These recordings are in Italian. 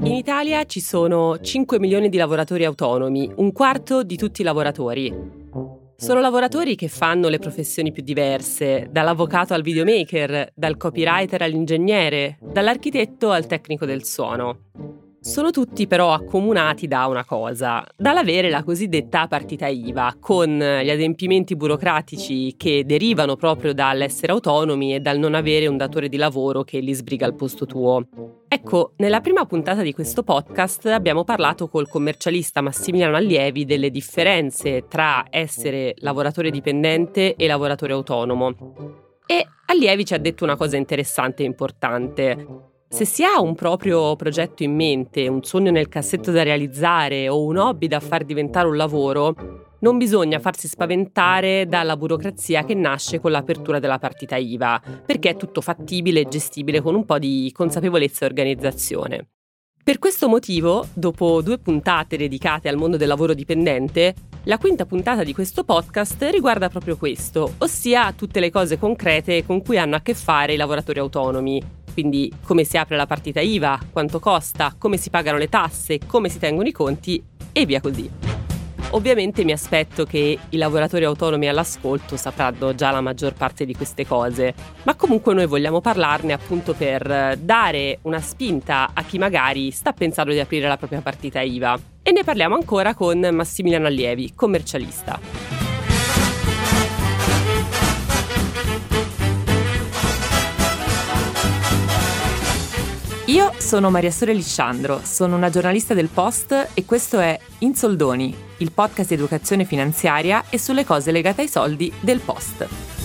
In Italia ci sono 5 milioni di lavoratori autonomi, un quarto di tutti i lavoratori. Sono lavoratori che fanno le professioni più diverse, dall'avvocato al videomaker, dal copywriter all'ingegnere, dall'architetto al tecnico del suono. Sono tutti però accomunati da una cosa, dall'avere la cosiddetta partita IVA, con gli adempimenti burocratici che derivano proprio dall'essere autonomi e dal non avere un datore di lavoro che li sbriga al posto tuo. Ecco, nella prima puntata di questo podcast abbiamo parlato col commercialista Massimiliano Allievi delle differenze tra essere lavoratore dipendente e lavoratore autonomo. E Allievi ci ha detto una cosa interessante e importante. Se si ha un proprio progetto in mente, un sogno nel cassetto da realizzare o un hobby da far diventare un lavoro, non bisogna farsi spaventare dalla burocrazia che nasce con l'apertura della partita IVA, perché è tutto fattibile e gestibile con un po' di consapevolezza e organizzazione. Per questo motivo, dopo due puntate dedicate al mondo del lavoro dipendente, la quinta puntata di questo podcast riguarda proprio questo, ossia tutte le cose concrete con cui hanno a che fare i lavoratori autonomi, quindi come si apre la partita IVA, quanto costa, come si pagano le tasse, come si tengono i conti e via così. Ovviamente mi aspetto che i lavoratori autonomi all'ascolto sapranno già la maggior parte di queste cose, ma comunque noi vogliamo parlarne appunto per dare una spinta a chi magari sta pensando di aprire la propria partita IVA. E ne parliamo ancora con Massimiliano Allievi, commercialista. Io sono Maria Sore Lisciandro, sono una giornalista del Post e questo è In Soldoni, il podcast di educazione finanziaria e sulle cose legate ai soldi del Post.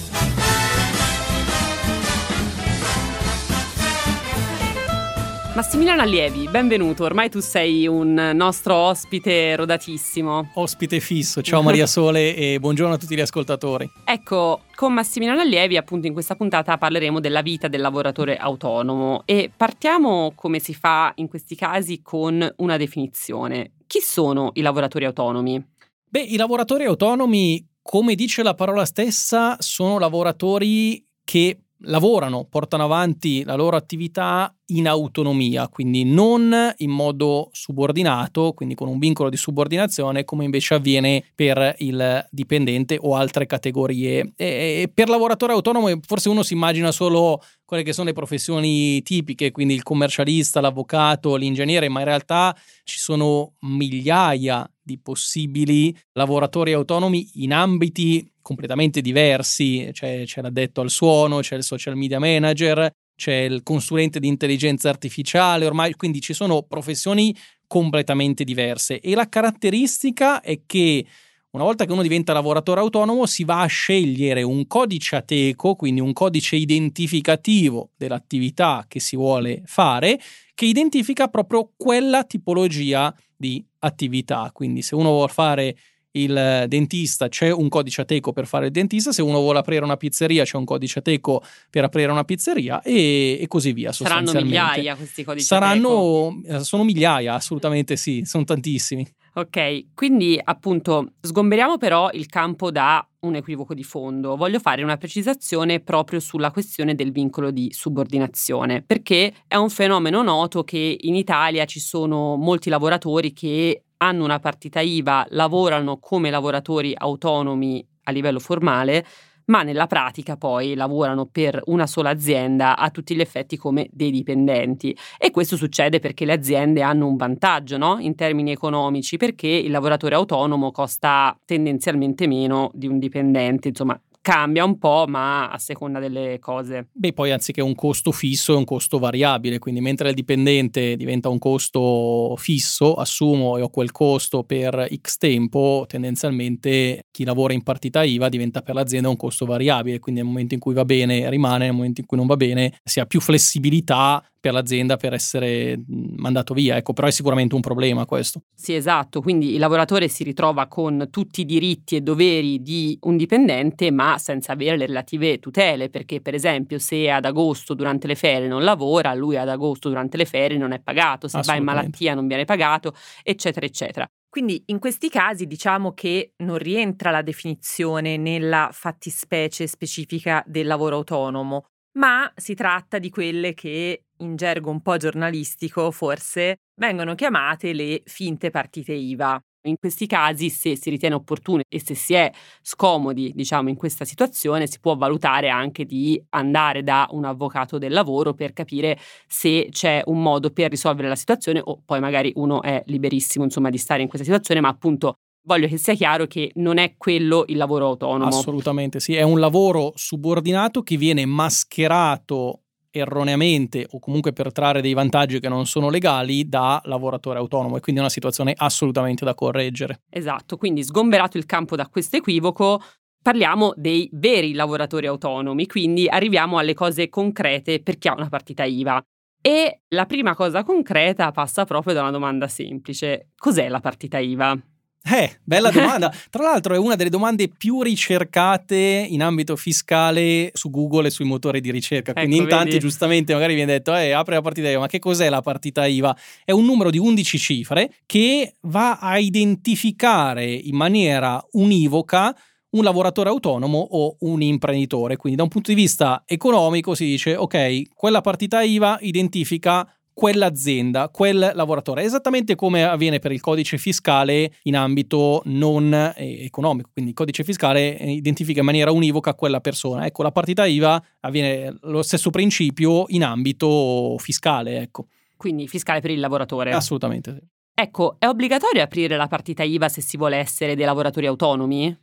Massimiliano Allievi, benvenuto. Ormai tu sei un nostro ospite rodatissimo. Ospite fisso. Ciao Maria Sole e buongiorno a tutti gli ascoltatori. Ecco, con Massimiliano Allievi, appunto, in questa puntata parleremo della vita del lavoratore autonomo e partiamo, come si fa in questi casi, con una definizione. Chi sono i lavoratori autonomi? Beh, i lavoratori autonomi, come dice la parola stessa, sono lavoratori che lavorano, portano avanti la loro attività in autonomia, quindi non in modo subordinato, quindi con un vincolo di subordinazione, come invece avviene per il dipendente o altre categorie. E per lavoratore autonomo forse uno si immagina solo quelle che sono le professioni tipiche, quindi il commercialista, l'avvocato, l'ingegnere, ma in realtà ci sono migliaia di possibili lavoratori autonomi in ambiti completamente diversi, c'è, c'è l'addetto al suono, c'è il social media manager, c'è il consulente di intelligenza artificiale, ormai quindi ci sono professioni completamente diverse e la caratteristica è che una volta che uno diventa lavoratore autonomo si va a scegliere un codice ateco, quindi un codice identificativo dell'attività che si vuole fare, che identifica proprio quella tipologia di attività. Quindi se uno vuole fare il dentista c'è un codice ateco per fare il dentista, se uno vuole aprire una pizzeria c'è un codice ateco per aprire una pizzeria e, e così via. Saranno migliaia questi codici Saranno, ateco? Eh, sono migliaia, assolutamente sì, sono tantissimi. Ok, quindi appunto sgomberiamo però il campo da un equivoco di fondo. Voglio fare una precisazione proprio sulla questione del vincolo di subordinazione, perché è un fenomeno noto che in Italia ci sono molti lavoratori che hanno una partita IVA, lavorano come lavoratori autonomi a livello formale, ma nella pratica poi lavorano per una sola azienda a tutti gli effetti come dei dipendenti. E questo succede perché le aziende hanno un vantaggio no? in termini economici, perché il lavoratore autonomo costa tendenzialmente meno di un dipendente, insomma cambia un po', ma a seconda delle cose. Beh, poi anziché un costo fisso è un costo variabile, quindi mentre il dipendente diventa un costo fisso, assumo e ho quel costo per X tempo, tendenzialmente chi lavora in partita IVA diventa per l'azienda un costo variabile, quindi nel momento in cui va bene rimane, nel momento in cui non va bene si ha più flessibilità per l'azienda per essere mandato via. Ecco, però è sicuramente un problema questo. Sì, esatto. Quindi il lavoratore si ritrova con tutti i diritti e doveri di un dipendente, ma senza avere le relative tutele, perché per esempio se ad agosto durante le ferie non lavora, lui ad agosto durante le ferie non è pagato, se va in malattia non viene pagato, eccetera, eccetera. Quindi in questi casi diciamo che non rientra la definizione nella fattispecie specifica del lavoro autonomo, ma si tratta di quelle che in gergo un po' giornalistico forse, vengono chiamate le finte partite IVA. In questi casi, se si ritiene opportuno e se si è scomodi, diciamo, in questa situazione, si può valutare anche di andare da un avvocato del lavoro per capire se c'è un modo per risolvere la situazione o poi magari uno è liberissimo, insomma, di stare in questa situazione, ma appunto voglio che sia chiaro che non è quello il lavoro autonomo. Assolutamente sì, è un lavoro subordinato che viene mascherato erroneamente o comunque per trarre dei vantaggi che non sono legali da lavoratore autonomo e quindi è una situazione assolutamente da correggere. Esatto, quindi sgomberato il campo da questo equivoco, parliamo dei veri lavoratori autonomi, quindi arriviamo alle cose concrete per chi ha una partita IVA. E la prima cosa concreta passa proprio da una domanda semplice. Cos'è la partita IVA? Eh, bella domanda. Tra l'altro è una delle domande più ricercate in ambito fiscale su Google e sui motori di ricerca. Quindi ecco, in tanti vedi. giustamente magari viene detto, eh, apri la partita IVA, ma che cos'è la partita IVA? È un numero di 11 cifre che va a identificare in maniera univoca un lavoratore autonomo o un imprenditore. Quindi da un punto di vista economico si dice, ok, quella partita IVA identifica quell'azienda, quel lavoratore, esattamente come avviene per il codice fiscale in ambito non eh, economico, quindi il codice fiscale eh, identifica in maniera univoca quella persona. Ecco, la partita IVA avviene lo stesso principio in ambito fiscale, ecco. Quindi fiscale per il lavoratore. Assolutamente sì. Ecco, è obbligatorio aprire la partita IVA se si vuole essere dei lavoratori autonomi?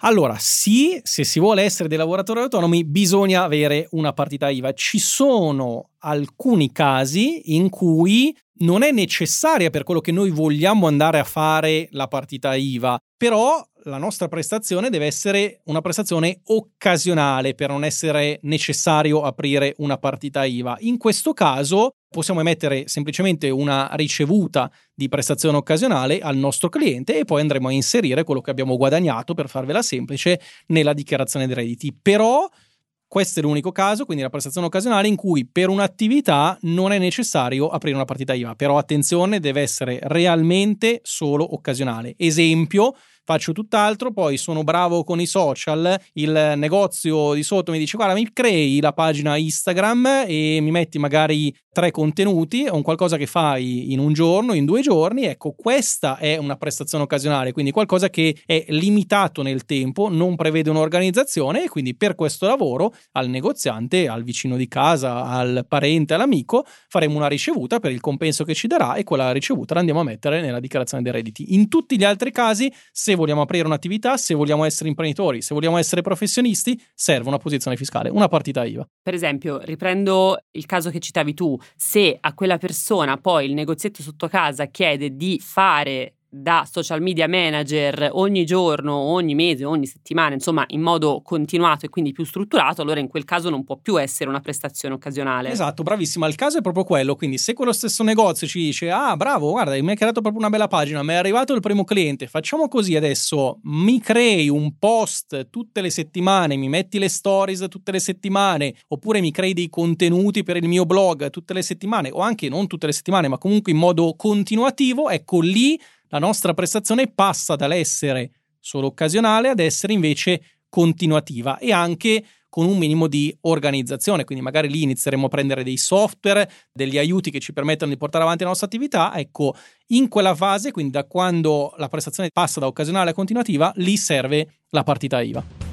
Allora, sì, se si vuole essere dei lavoratori autonomi bisogna avere una partita IVA. Ci sono alcuni casi in cui non è necessaria per quello che noi vogliamo andare a fare la partita IVA, però la nostra prestazione deve essere una prestazione occasionale per non essere necessario aprire una partita IVA. In questo caso possiamo emettere semplicemente una ricevuta di prestazione occasionale al nostro cliente e poi andremo a inserire quello che abbiamo guadagnato, per farvela semplice, nella dichiarazione dei redditi. Però questo è l'unico caso, quindi la prestazione occasionale in cui per un'attività non è necessario aprire una partita IVA, però attenzione, deve essere realmente solo occasionale. Esempio, faccio tutt'altro, poi sono bravo con i social, il negozio di sotto mi dice guarda mi crei la pagina Instagram e mi metti magari tre contenuti, o un qualcosa che fai in un giorno, in due giorni, ecco questa è una prestazione occasionale, quindi qualcosa che è limitato nel tempo, non prevede un'organizzazione e quindi per questo lavoro al negoziante, al vicino di casa, al parente, all'amico faremo una ricevuta per il compenso che ci darà e quella ricevuta la andiamo a mettere nella dichiarazione dei redditi. In tutti gli altri casi, se vogliamo aprire un'attività, se vogliamo essere imprenditori, se vogliamo essere professionisti, serve una posizione fiscale, una partita IVA. Per esempio, riprendo il caso che citavi tu, se a quella persona poi il negozietto sotto casa chiede di fare da social media manager ogni giorno, ogni mese, ogni settimana, insomma in modo continuato e quindi più strutturato, allora in quel caso non può più essere una prestazione occasionale. Esatto, bravissima, il caso è proprio quello, quindi se quello stesso negozio ci dice ah bravo, guarda, mi hai creato proprio una bella pagina, mi è arrivato il primo cliente, facciamo così adesso, mi crei un post tutte le settimane, mi metti le stories tutte le settimane, oppure mi crei dei contenuti per il mio blog tutte le settimane, o anche non tutte le settimane, ma comunque in modo continuativo, ecco lì la nostra prestazione passa dall'essere solo occasionale ad essere invece continuativa e anche con un minimo di organizzazione, quindi magari lì inizieremo a prendere dei software, degli aiuti che ci permettono di portare avanti la nostra attività, ecco, in quella fase, quindi da quando la prestazione passa da occasionale a continuativa, lì serve la partita IVA.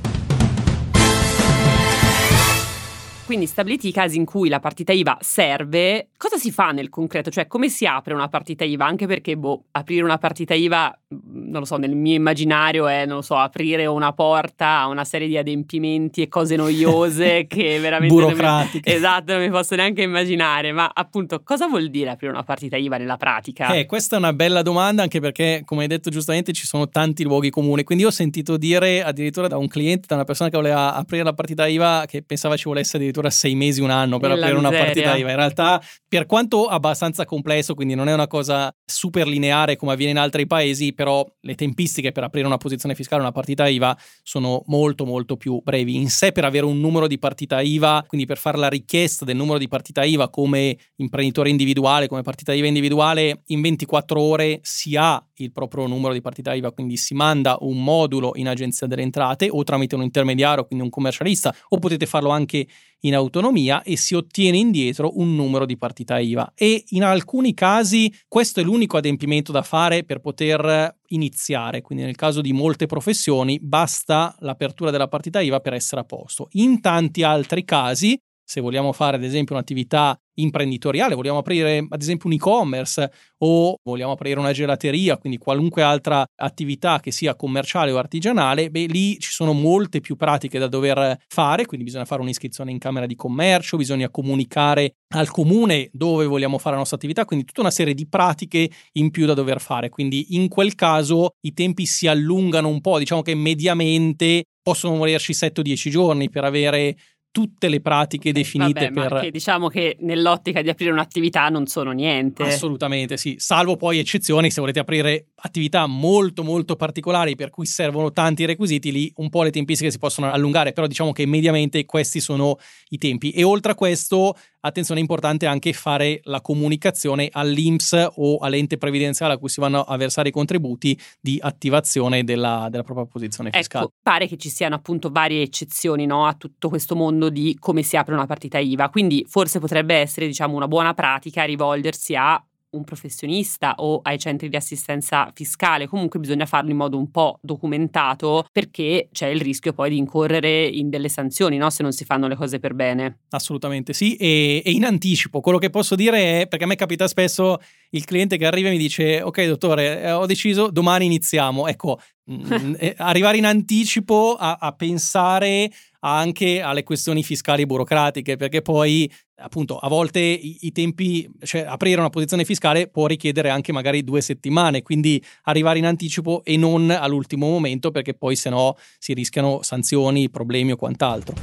Quindi stabiliti i casi in cui la partita IVA serve, cosa si fa nel concreto? Cioè come si apre una partita IVA? Anche perché, boh, aprire una partita IVA, non lo so, nel mio immaginario è, non lo so, aprire una porta a una serie di adempimenti e cose noiose che veramente... Burocratiche. Mi, esatto, non mi posso neanche immaginare. Ma appunto, cosa vuol dire aprire una partita IVA nella pratica? Eh, questa è una bella domanda anche perché, come hai detto giustamente, ci sono tanti luoghi comuni. Quindi ho sentito dire addirittura da un cliente, da una persona che voleva aprire la partita IVA, che pensava ci volesse addirittura addirittura sei mesi, un anno per aprire una partita IVA. In realtà, per quanto abbastanza complesso, quindi non è una cosa super lineare come avviene in altri paesi, però le tempistiche per aprire una posizione fiscale, una partita IVA, sono molto molto più brevi. In sé, per avere un numero di partita IVA, quindi per fare la richiesta del numero di partita IVA come imprenditore individuale, come partita IVA individuale, in 24 ore si ha il proprio numero di partita IVA, quindi si manda un modulo in agenzia delle entrate o tramite un intermediario, quindi un commercialista, o potete farlo anche in autonomia e si ottiene indietro un numero di partita IVA. E in alcuni casi questo è l'unico adempimento da fare per poter iniziare, quindi nel caso di molte professioni basta l'apertura della partita IVA per essere a posto. In tanti altri casi se vogliamo fare ad esempio un'attività imprenditoriale, vogliamo aprire ad esempio un e-commerce o vogliamo aprire una gelateria, quindi qualunque altra attività che sia commerciale o artigianale, beh lì ci sono molte più pratiche da dover fare, quindi bisogna fare un'iscrizione in Camera di Commercio, bisogna comunicare al comune dove vogliamo fare la nostra attività, quindi tutta una serie di pratiche in più da dover fare, quindi in quel caso i tempi si allungano un po', diciamo che mediamente possono volerci 7-10 giorni per avere tutte le pratiche definite Vabbè, per... Che diciamo che nell'ottica di aprire un'attività non sono niente. Assolutamente sì, salvo poi eccezioni, se volete aprire attività molto molto particolari per cui servono tanti requisiti, lì un po' le tempistiche si possono allungare, però diciamo che mediamente questi sono i tempi. E oltre a questo attenzione è importante anche fare la comunicazione all'INPS o all'ente previdenziale a cui si vanno a versare i contributi di attivazione della, della propria posizione ecco, fiscale. Ecco, pare che ci siano appunto varie eccezioni no, a tutto questo mondo di come si apre una partita IVA, quindi forse potrebbe essere diciamo una buona pratica rivolgersi a un professionista o ai centri di assistenza fiscale, comunque bisogna farlo in modo un po' documentato perché c'è il rischio poi di incorrere in delle sanzioni no? se non si fanno le cose per bene. Assolutamente sì, e, e, in anticipo quello che posso dire è, perché a me capita spesso il cliente che arriva e mi dice ok dottore eh, ho deciso domani iniziamo, ecco Mm, eh, arrivare in anticipo a, a, pensare anche alle questioni fiscali e burocratiche, perché poi appunto a volte i, i, tempi, cioè aprire una posizione fiscale può richiedere anche magari due settimane, quindi arrivare in anticipo e non all'ultimo momento, perché poi se no si rischiano sanzioni, problemi o quant'altro.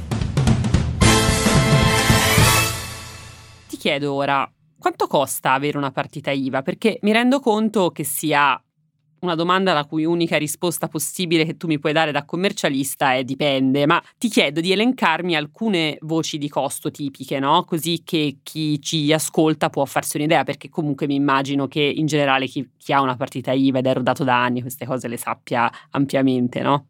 Ti chiedo ora, quanto costa avere una partita IVA? Perché mi rendo conto che sia una domanda la cui unica risposta possibile che tu mi puoi dare da commercialista è dipende, ma ti chiedo di elencarmi alcune voci di costo tipiche, no? Così che chi ci ascolta può farsi un'idea, perché comunque mi immagino che in generale chi, chi ha una partita IVA ed è rodato da anni queste cose le sappia ampiamente, no?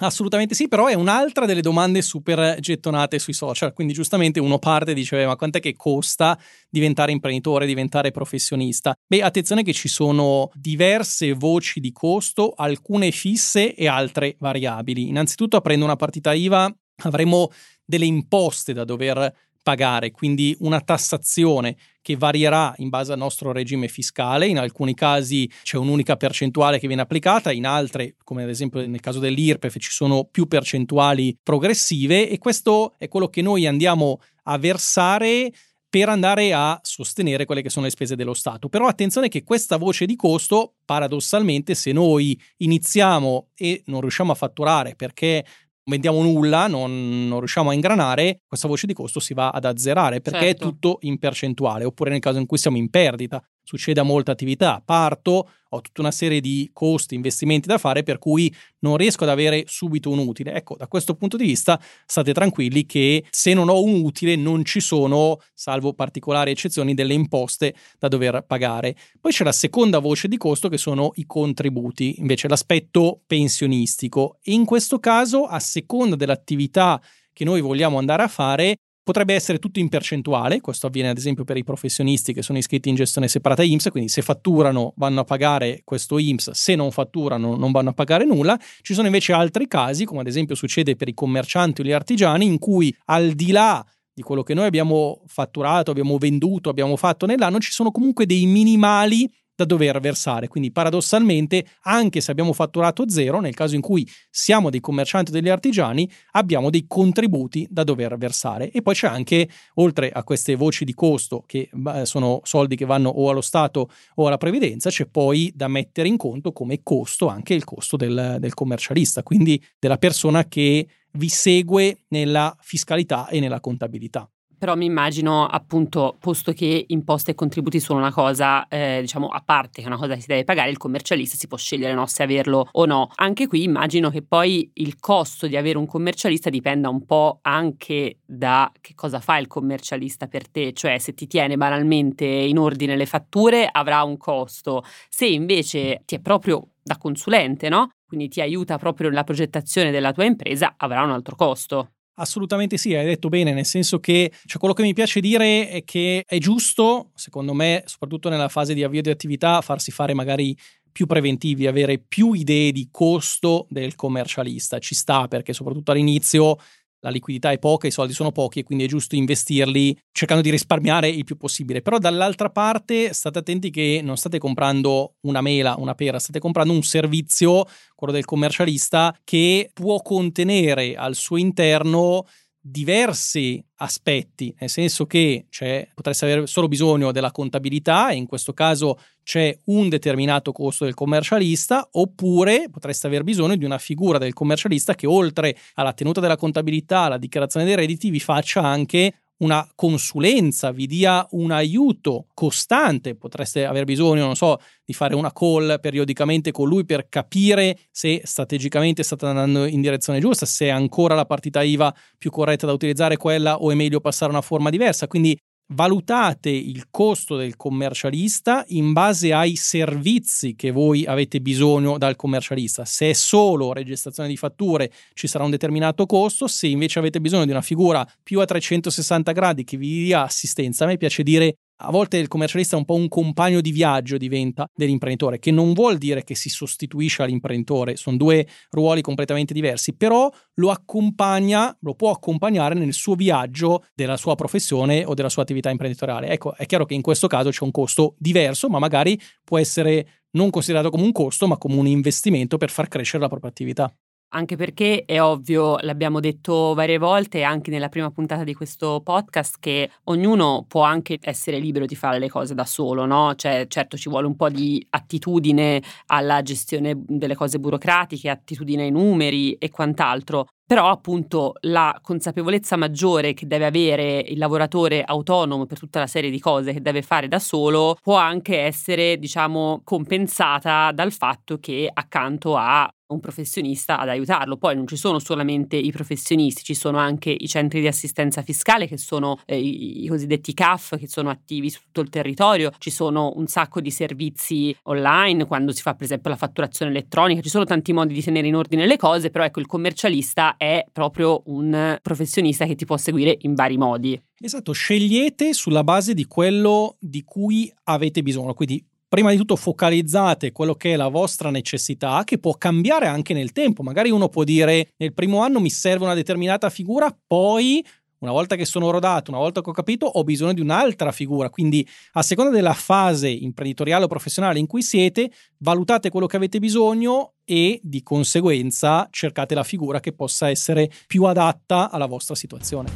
Assolutamente sì, però è un'altra delle domande super gettonate sui social. Quindi, giustamente uno parte e dice: Ma quant'è che costa diventare imprenditore, diventare professionista? Beh, attenzione che ci sono diverse voci di costo, alcune fisse e altre variabili. Innanzitutto, aprendo una partita IVA, avremo delle imposte da dover pagare, quindi una tassazione che varierà in base al nostro regime fiscale. In alcuni casi c'è un'unica percentuale che viene applicata, in altre, come ad esempio nel caso dell'IRPEF, ci sono più percentuali progressive e questo è quello che noi andiamo a versare per andare a sostenere quelle che sono le spese dello Stato. Però attenzione che questa voce di costo, paradossalmente, se noi iniziamo e non riusciamo a fatturare perché vendiamo nulla, non, non, riusciamo a ingranare, questa voce di costo si va ad azzerare perché certo. è tutto in percentuale, oppure nel caso in cui siamo in perdita. Succede a molte attività, parto, ho tutta una serie di costi, investimenti da fare per cui non riesco ad avere subito un utile. Ecco, da questo punto di vista state tranquilli che se non ho un utile non ci sono, salvo particolari eccezioni, delle imposte da dover pagare. Poi c'è la seconda voce di costo che sono i contributi, invece l'aspetto pensionistico. In questo caso, a seconda dell'attività che noi vogliamo andare a fare, Potrebbe essere tutto in percentuale, questo avviene ad esempio per i professionisti che sono iscritti in gestione separata IMSS, quindi se fatturano vanno a pagare questo IMSS, se non fatturano non vanno a pagare nulla. Ci sono invece altri casi, come ad esempio succede per i commercianti o gli artigiani, in cui al di là di quello che noi abbiamo fatturato, abbiamo venduto, abbiamo fatto nell'anno, ci sono comunque dei minimali da dover versare. Quindi paradossalmente, anche se abbiamo fatturato zero, nel caso in cui siamo dei commercianti o degli artigiani, abbiamo dei contributi da dover versare. E poi c'è anche, oltre a queste voci di costo, che sono soldi che vanno o allo Stato o alla previdenza, c'è poi da mettere in conto come costo anche il costo del, del commercialista, quindi della persona che vi segue nella fiscalità e nella contabilità. Però mi immagino appunto, posto che imposte e contributi sono una cosa, eh, diciamo, a parte, che è una cosa che si deve pagare, il commercialista si può scegliere no, se averlo o no. Anche qui immagino che poi il costo di avere un commercialista dipenda un po' anche da che cosa fa il commercialista per te, cioè se ti tiene banalmente in ordine le fatture avrà un costo, se invece ti è proprio da consulente, no? Quindi ti aiuta proprio nella progettazione della tua impresa, avrà un altro costo. Assolutamente sì, hai detto bene, nel senso che cioè, quello che mi piace dire è che è giusto, secondo me, soprattutto nella fase di avvio di attività, farsi fare magari più preventivi, avere più idee di costo del commercialista. Ci sta perché soprattutto all'inizio la liquidità è poca, i soldi sono pochi e quindi è giusto investirli cercando di risparmiare il più possibile. Però dall'altra parte state attenti che non state comprando una mela, una pera, state comprando un servizio, quello del commercialista, che può contenere al suo interno diversi aspetti, nel senso che cioè, potreste avere solo bisogno della contabilità e in questo caso c'è un determinato costo del commercialista, oppure potreste aver bisogno di una figura del commercialista che oltre alla tenuta della contabilità, alla dichiarazione dei redditi, vi faccia anche una consulenza, vi dia un aiuto costante, potreste aver bisogno, non so, di fare una call periodicamente con lui per capire se strategicamente state andando in direzione giusta, se è ancora la partita IVA più corretta da utilizzare quella o è meglio passare a una forma diversa. Quindi valutate il costo del commercialista in base ai servizi che voi avete bisogno dal commercialista. Se è solo registrazione di fatture ci sarà un determinato costo, se invece avete bisogno di una figura più a 360 gradi che vi dia assistenza, a me piace dire a volte il commercialista è un po' un compagno di viaggio diventa dell'imprenditore, che non vuol dire che si sostituisce all'imprenditore, sono due ruoli completamente diversi, però lo accompagna, lo può accompagnare nel suo viaggio della sua professione o della sua attività imprenditoriale. Ecco, è chiaro che in questo caso c'è un costo diverso, ma magari può essere non considerato come un costo, ma come un investimento per far crescere la propria attività anche perché è ovvio, l'abbiamo detto varie volte anche nella prima puntata di questo podcast, che ognuno può anche essere libero di fare le cose da solo, no? Cioè, certo ci vuole un po' di attitudine alla gestione delle cose burocratiche, attitudine ai numeri e quant'altro, però appunto la consapevolezza maggiore che deve avere il lavoratore autonomo per tutta la serie di cose che deve fare da solo può anche essere, diciamo, compensata dal fatto che accanto a un professionista ad aiutarlo. Poi non ci sono solamente i professionisti, ci sono anche i centri di assistenza fiscale che sono eh, i, i cosiddetti CAF che sono attivi su tutto il territorio, ci sono un sacco di servizi online quando si fa per esempio la fatturazione elettronica, ci sono tanti modi di tenere in ordine le cose, però ecco il commercialista è proprio un professionista che ti può seguire in vari modi. Esatto, scegliete sulla base di quello di cui avete bisogno, quindi prima di tutto focalizzate quello che è la vostra necessità, che può cambiare anche nel tempo. Magari uno può dire nel primo anno mi serve una determinata figura, poi una volta che sono rodato, una volta che ho capito, ho bisogno di un'altra figura. Quindi, a seconda della fase imprenditoriale o professionale in cui siete, valutate quello che avete bisogno e di conseguenza cercate la figura che possa essere più adatta alla vostra situazione.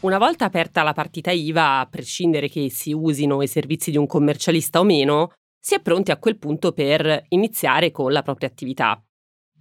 Una volta aperta la partita IVA, a prescindere che si usino i servizi di un commercialista o meno, si è pronti a quel punto per iniziare con la propria attività.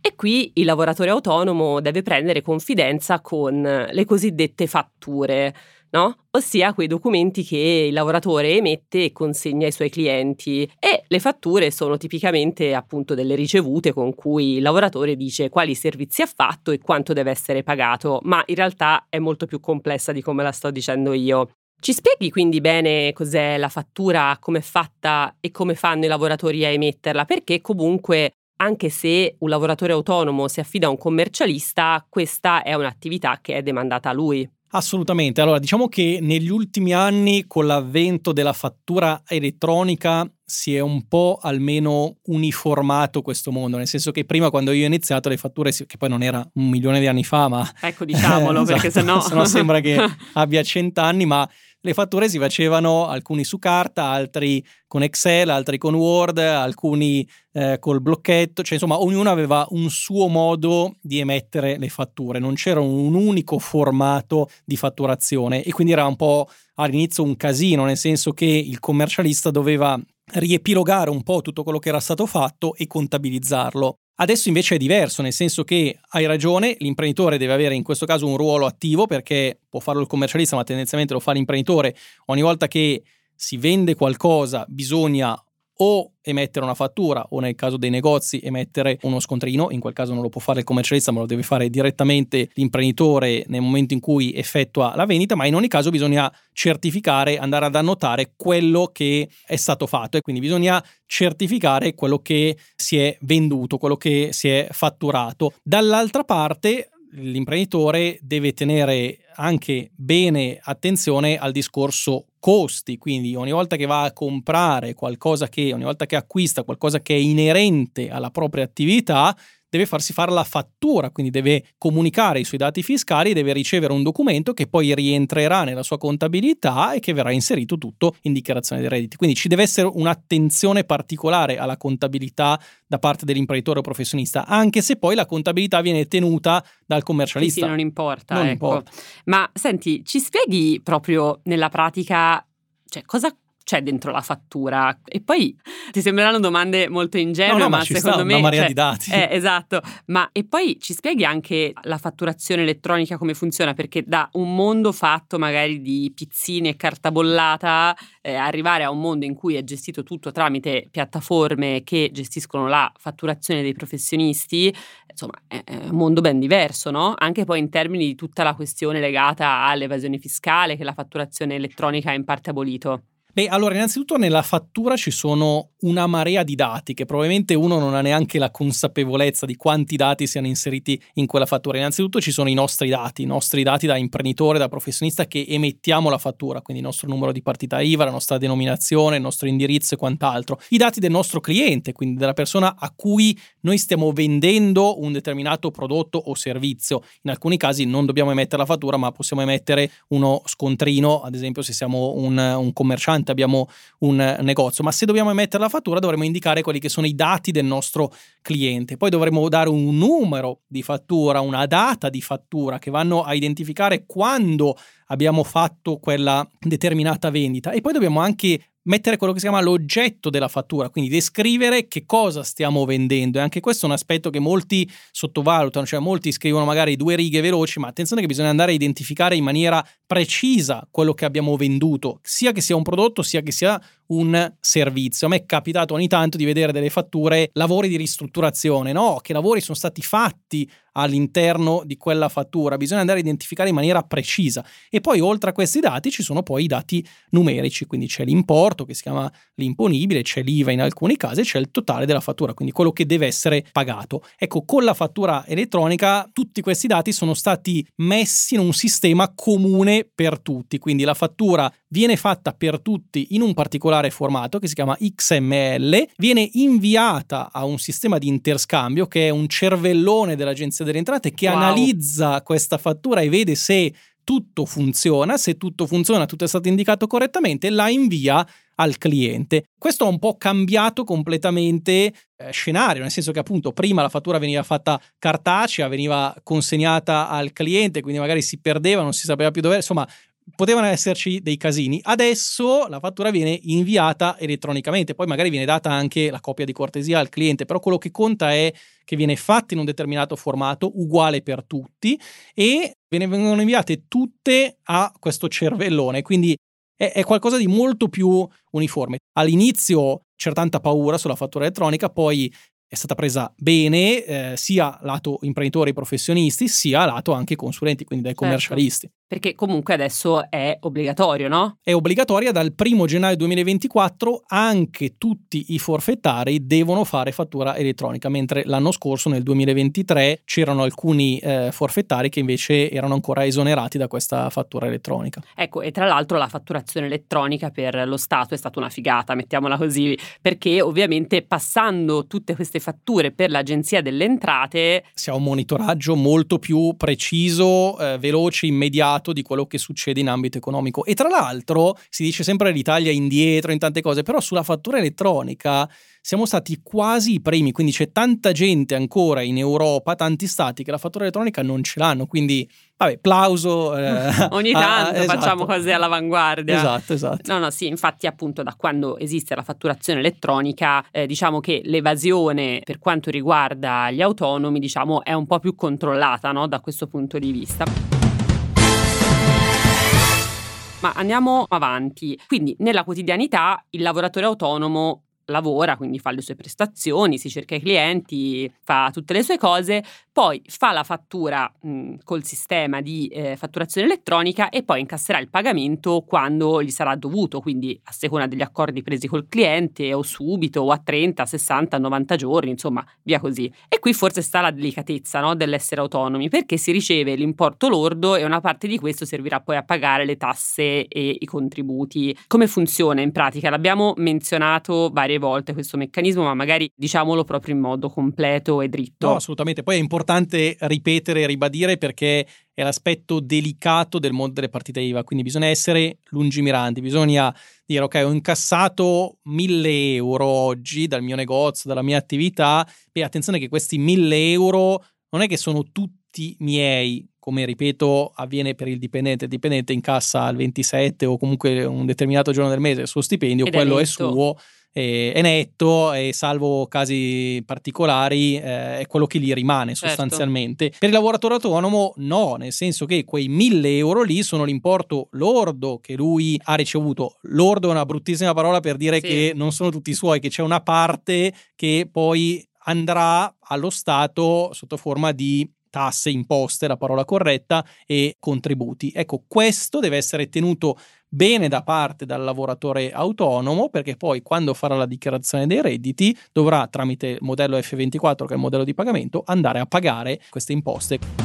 E qui il lavoratore autonomo deve prendere confidenza con le cosiddette fatture, no? ossia quei documenti che il lavoratore emette e consegna ai suoi clienti e le fatture sono tipicamente appunto delle ricevute con cui il lavoratore dice quali servizi ha fatto e quanto deve essere pagato, ma in realtà è molto più complessa di come la sto dicendo io. Ci spieghi quindi bene cos'è la fattura, come è fatta e come fanno i lavoratori a emetterla? Perché comunque anche se un lavoratore autonomo si affida a un commercialista, questa è un'attività che è demandata a lui. Assolutamente. Allora, diciamo che negli ultimi anni, con l'avvento della fattura elettronica, si è un po' almeno uniformato questo mondo, nel senso che prima quando io ho iniziato le fatture, che poi non era un milione di anni fa, ma... Ecco, diciamolo, perché sennò... sennò sembra che abbia cent'anni, ma le fatture si facevano alcuni su carta, altri con Excel, altri con Word, alcuni eh, col blocchetto, cioè insomma ognuno aveva un suo modo di emettere le fatture, non c'era un unico formato di fatturazione e quindi era un po' all'inizio un casino, nel senso che il commercialista doveva riepilogare un po' tutto quello che era stato fatto e contabilizzarlo. Adesso invece è diverso, nel senso che hai ragione, l'imprenditore deve avere in questo caso un ruolo attivo perché può farlo il commercialista, ma tendenzialmente lo fa l'imprenditore. Ogni volta che si vende qualcosa bisogna o emettere una fattura o nel caso dei negozi emettere uno scontrino, in quel caso non lo può fare il commercialista ma lo deve fare direttamente l'imprenditore nel momento in cui effettua la vendita, ma in ogni caso bisogna certificare, andare ad annotare quello che è stato fatto e quindi bisogna certificare quello che si è venduto, quello che si è fatturato. Dall'altra parte l'imprenditore deve tenere anche bene attenzione al discorso costi, quindi ogni volta che va a comprare qualcosa che, ogni volta che acquista qualcosa che è inerente alla propria attività, deve farsi fare la fattura, quindi deve comunicare i suoi dati fiscali deve ricevere un documento che poi rientrerà nella sua contabilità e che verrà inserito tutto in dichiarazione dei redditi. Quindi ci deve essere un'attenzione particolare alla contabilità da parte dell'imprenditore o professionista, anche se poi la contabilità viene tenuta dal commercialista. Sì, sì non importa. Non ecco. importa. Ma senti, ci spieghi proprio nella pratica cioè, cosa c'è dentro la fattura? E poi ti sembreranno domande molto ingenue, no, no, ma, ma secondo sta me. una marea cioè, di dati. Eh, esatto. Ma e poi ci spieghi anche la fatturazione elettronica come funziona? Perché da un mondo fatto magari di pizzini e carta bollata, eh, arrivare a un mondo in cui è gestito tutto tramite piattaforme che gestiscono la fatturazione dei professionisti, insomma, è, è un mondo ben diverso, no? Anche poi in termini di tutta la questione legata all'evasione fiscale che la fatturazione elettronica ha in parte abolito. Beh, allora, innanzitutto nella fattura ci sono una marea di dati che probabilmente uno non ha neanche la consapevolezza di quanti dati siano inseriti in quella fattura. Innanzitutto ci sono i nostri dati, i nostri dati da imprenditore, da professionista che emettiamo la fattura, quindi il nostro numero di partita IVA, la nostra denominazione, il nostro indirizzo e quant'altro. I dati del nostro cliente, quindi della persona a cui noi stiamo vendendo un determinato prodotto o servizio. In alcuni casi non dobbiamo emettere la fattura, ma possiamo emettere uno scontrino, ad esempio se siamo un, un commerciante ristorante, abbiamo un negozio, ma se dobbiamo emettere la fattura dovremo indicare quelli che sono i dati del nostro cliente. Poi dovremo dare un numero di fattura, una data di fattura che vanno a identificare quando abbiamo fatto quella determinata vendita e poi dobbiamo anche mettere quello che si chiama l'oggetto della fattura, quindi descrivere che cosa stiamo vendendo. E anche questo è un aspetto che molti sottovalutano, cioè molti scrivono magari due righe veloci, ma attenzione che bisogna andare a identificare in maniera precisa quello che abbiamo venduto, sia che sia un prodotto, sia che sia un servizio. A me è capitato ogni tanto di vedere delle fatture, lavori di ristrutturazione, no? Che lavori sono stati fatti all'interno di quella fattura, bisogna andare a identificare in maniera precisa. E poi oltre a questi dati ci sono poi i dati numerici, quindi c'è l'importo che si chiama l'imponibile, c'è l'IVA in alcuni casi c'è il totale della fattura, quindi quello che deve essere pagato. Ecco, con la fattura elettronica tutti questi dati sono stati messi in un sistema comune per tutti, quindi la fattura viene fatta per tutti in un particolare formato che si chiama XML, viene inviata a un sistema di interscambio che è un cervellone dell'Agenzia delle Entrate che wow. analizza questa fattura e vede se tutto funziona, se tutto funziona, tutto è stato indicato correttamente, la invia al cliente. Questo ha un po' cambiato completamente eh, scenario, nel senso che appunto prima la fattura veniva fatta cartacea, veniva consegnata al cliente, quindi magari si perdeva, non si sapeva più dove, insomma potevano esserci dei casini. Adesso la fattura viene inviata elettronicamente, poi magari viene data anche la copia di cortesia al cliente, però quello che conta è che viene fatta in un determinato formato, uguale per tutti, e vengono inviate tutte a questo cervellone, quindi è, qualcosa di molto più uniforme. All'inizio c'era tanta paura sulla fattura elettronica, poi è stata presa bene eh, sia lato imprenditori professionisti sia lato anche consulenti, quindi dai certo. commercialisti. Perché comunque adesso è obbligatorio, no? È obbligatoria dal 1 gennaio 2024 anche tutti i forfettari devono fare fattura elettronica, mentre l'anno scorso nel 2023 c'erano alcuni eh, forfettari che invece erano ancora esonerati da questa fattura elettronica. Ecco, e tra l'altro la fatturazione elettronica per lo Stato è stata una figata, mettiamola così, perché ovviamente passando tutte queste fatture per l'Agenzia delle Entrate si ha un monitoraggio molto più preciso, eh, veloce, immediato dato di quello che succede in ambito economico. E tra l'altro si dice sempre l'Italia è indietro in tante cose, però sulla fattura elettronica siamo stati quasi i primi, quindi c'è tanta gente ancora in Europa, tanti stati che la fattura elettronica non ce l'hanno, quindi Vabbè, plauso. Eh, Ogni tanto a, facciamo esatto. cose all'avanguardia. Esatto, esatto. No, no, sì, infatti appunto da quando esiste la fatturazione elettronica, eh, diciamo che l'evasione per quanto riguarda gli autonomi, diciamo, è un po' più controllata, no, da questo punto di vista. Ma andiamo avanti. Quindi nella quotidianità il lavoratore autonomo lavora, quindi fa le sue prestazioni, si cerca i clienti, fa tutte le sue cose, poi fa la fattura mh, col sistema di eh, fatturazione elettronica e poi incasserà il pagamento quando gli sarà dovuto, quindi a seconda degli accordi presi col cliente o subito o a 30, 60, 90 giorni, insomma, via così. E qui forse sta la delicatezza no, dell'essere autonomi, perché si riceve l'importo lordo e una parte di questo servirà poi a pagare le tasse e i contributi. Come funziona in pratica? L'abbiamo menzionato varie varie volte questo meccanismo, ma magari diciamolo proprio in modo completo e dritto. No, assolutamente. Poi è importante ripetere e ribadire perché è l'aspetto delicato del mondo delle partite IVA, quindi bisogna essere lungimiranti, bisogna dire ok ho incassato 1000 euro oggi dal mio negozio, dalla mia attività, e attenzione che questi 1000 euro non è che sono tutti miei, come ripeto avviene per il dipendente, il dipendente incassa il 27 o comunque un determinato giorno del mese il suo stipendio, Ed quello è, è suo è netto e salvo casi particolari eh, è quello che gli rimane certo. sostanzialmente. Certo. Per il lavoratore autonomo no, nel senso che quei 1000 euro lì sono l'importo lordo che lui ha ricevuto. Lordo è una bruttissima parola per dire sì. che non sono tutti suoi, che c'è una parte che poi andrà allo Stato sotto forma di tasse, imposte, la parola corretta, e contributi. Ecco, questo deve essere tenuto bene da parte dal lavoratore autonomo perché poi quando farà la dichiarazione dei redditi dovrà tramite il modello F24 che è il modello di pagamento andare a pagare queste imposte.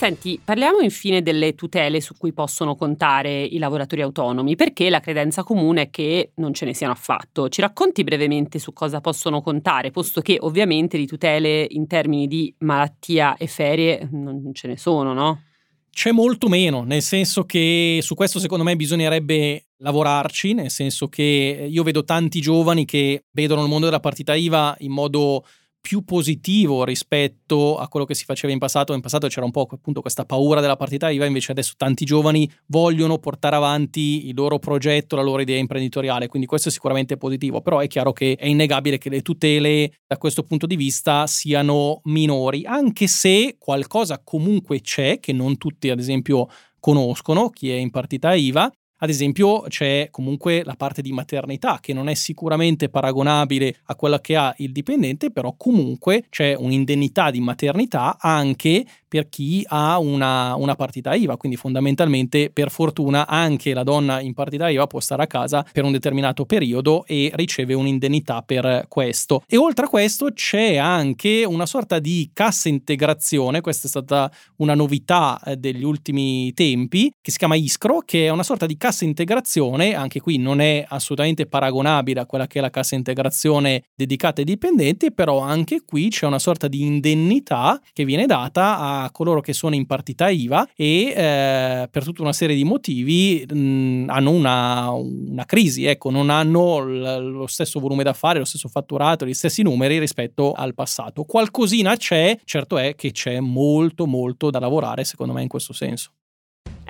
Senti, parliamo infine delle tutele su cui possono contare i lavoratori autonomi, perché la credenza comune è che non ce ne siano affatto. Ci racconti brevemente su cosa possono contare, posto che ovviamente di tutele in termini di malattia e ferie non ce ne sono, no? C'è molto meno, nel senso che su questo secondo me bisognerebbe lavorarci, nel senso che io vedo tanti giovani che vedono il mondo della partita IVA in modo più positivo rispetto a quello che si faceva in passato. In passato c'era un po' appunto questa paura della partita IVA, invece adesso tanti giovani vogliono portare avanti il loro progetto, la loro idea imprenditoriale, quindi questo è sicuramente positivo, però è chiaro che è innegabile che le tutele da questo punto di vista siano minori, anche se qualcosa comunque c'è che non tutti ad esempio conoscono, chi è in partita IVA, ad esempio c'è comunque la parte di maternità che non è sicuramente paragonabile a quella che ha il dipendente, però comunque c'è un'indennità di maternità anche per chi ha una, una, partita IVA, quindi fondamentalmente per fortuna anche la donna in partita IVA può stare a casa per un determinato periodo e riceve un'indennità per questo. E oltre a questo c'è anche una sorta di cassa integrazione, questa è stata una novità eh, degli ultimi tempi, che si chiama ISCRO, che è una sorta di cassa integrazione, anche qui non è assolutamente paragonabile a quella che è la cassa integrazione dedicata ai dipendenti, però anche qui c'è una sorta di indennità che viene data a coloro che sono in partita IVA e eh, per tutta una serie di motivi mh, hanno una, una, crisi, ecco, non hanno l- lo stesso volume d'affari, lo stesso fatturato, gli stessi numeri rispetto al passato. Qualcosina c'è, certo è che c'è molto molto da lavorare secondo me in questo senso.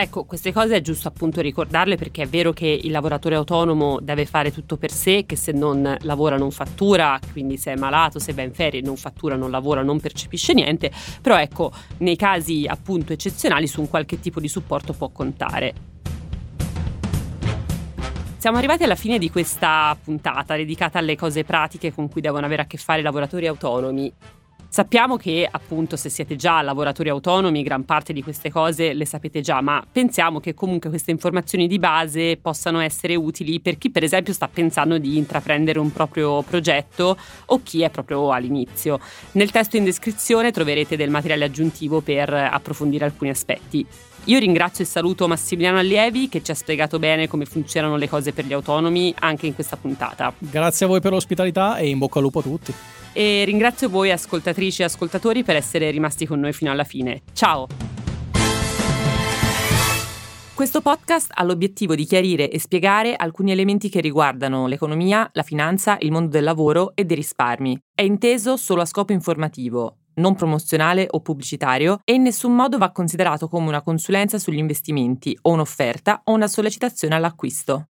Ecco, queste cose è giusto appunto ricordarle perché è vero che il lavoratore autonomo deve fare tutto per sé, che se non lavora non fattura, quindi se è malato, se va in ferie non fattura, non lavora, non percepisce niente, però ecco, nei casi appunto eccezionali su un qualche tipo di supporto può contare. Siamo arrivati alla fine di questa puntata dedicata alle cose pratiche con cui devono avere a che fare i lavoratori autonomi. Sappiamo che appunto se siete già lavoratori autonomi gran parte di queste cose le sapete già, ma pensiamo che comunque queste informazioni di base possano essere utili per chi per esempio sta pensando di intraprendere un proprio progetto o chi è proprio all'inizio. Nel testo in descrizione troverete del materiale aggiuntivo per approfondire alcuni aspetti. Io ringrazio e saluto Massimiliano Allievi che ci ha spiegato bene come funzionano le cose per gli autonomi anche in questa puntata. Grazie a voi per l'ospitalità e in bocca al lupo a tutti e ringrazio voi ascoltatrici e ascoltatori per essere rimasti con noi fino alla fine. Ciao! Questo podcast ha l'obiettivo di chiarire e spiegare alcuni elementi che riguardano l'economia, la finanza, il mondo del lavoro e dei risparmi. È inteso solo a scopo informativo non promozionale o pubblicitario e in nessun modo va considerato come una consulenza sugli investimenti o un'offerta o una sollecitazione all'acquisto.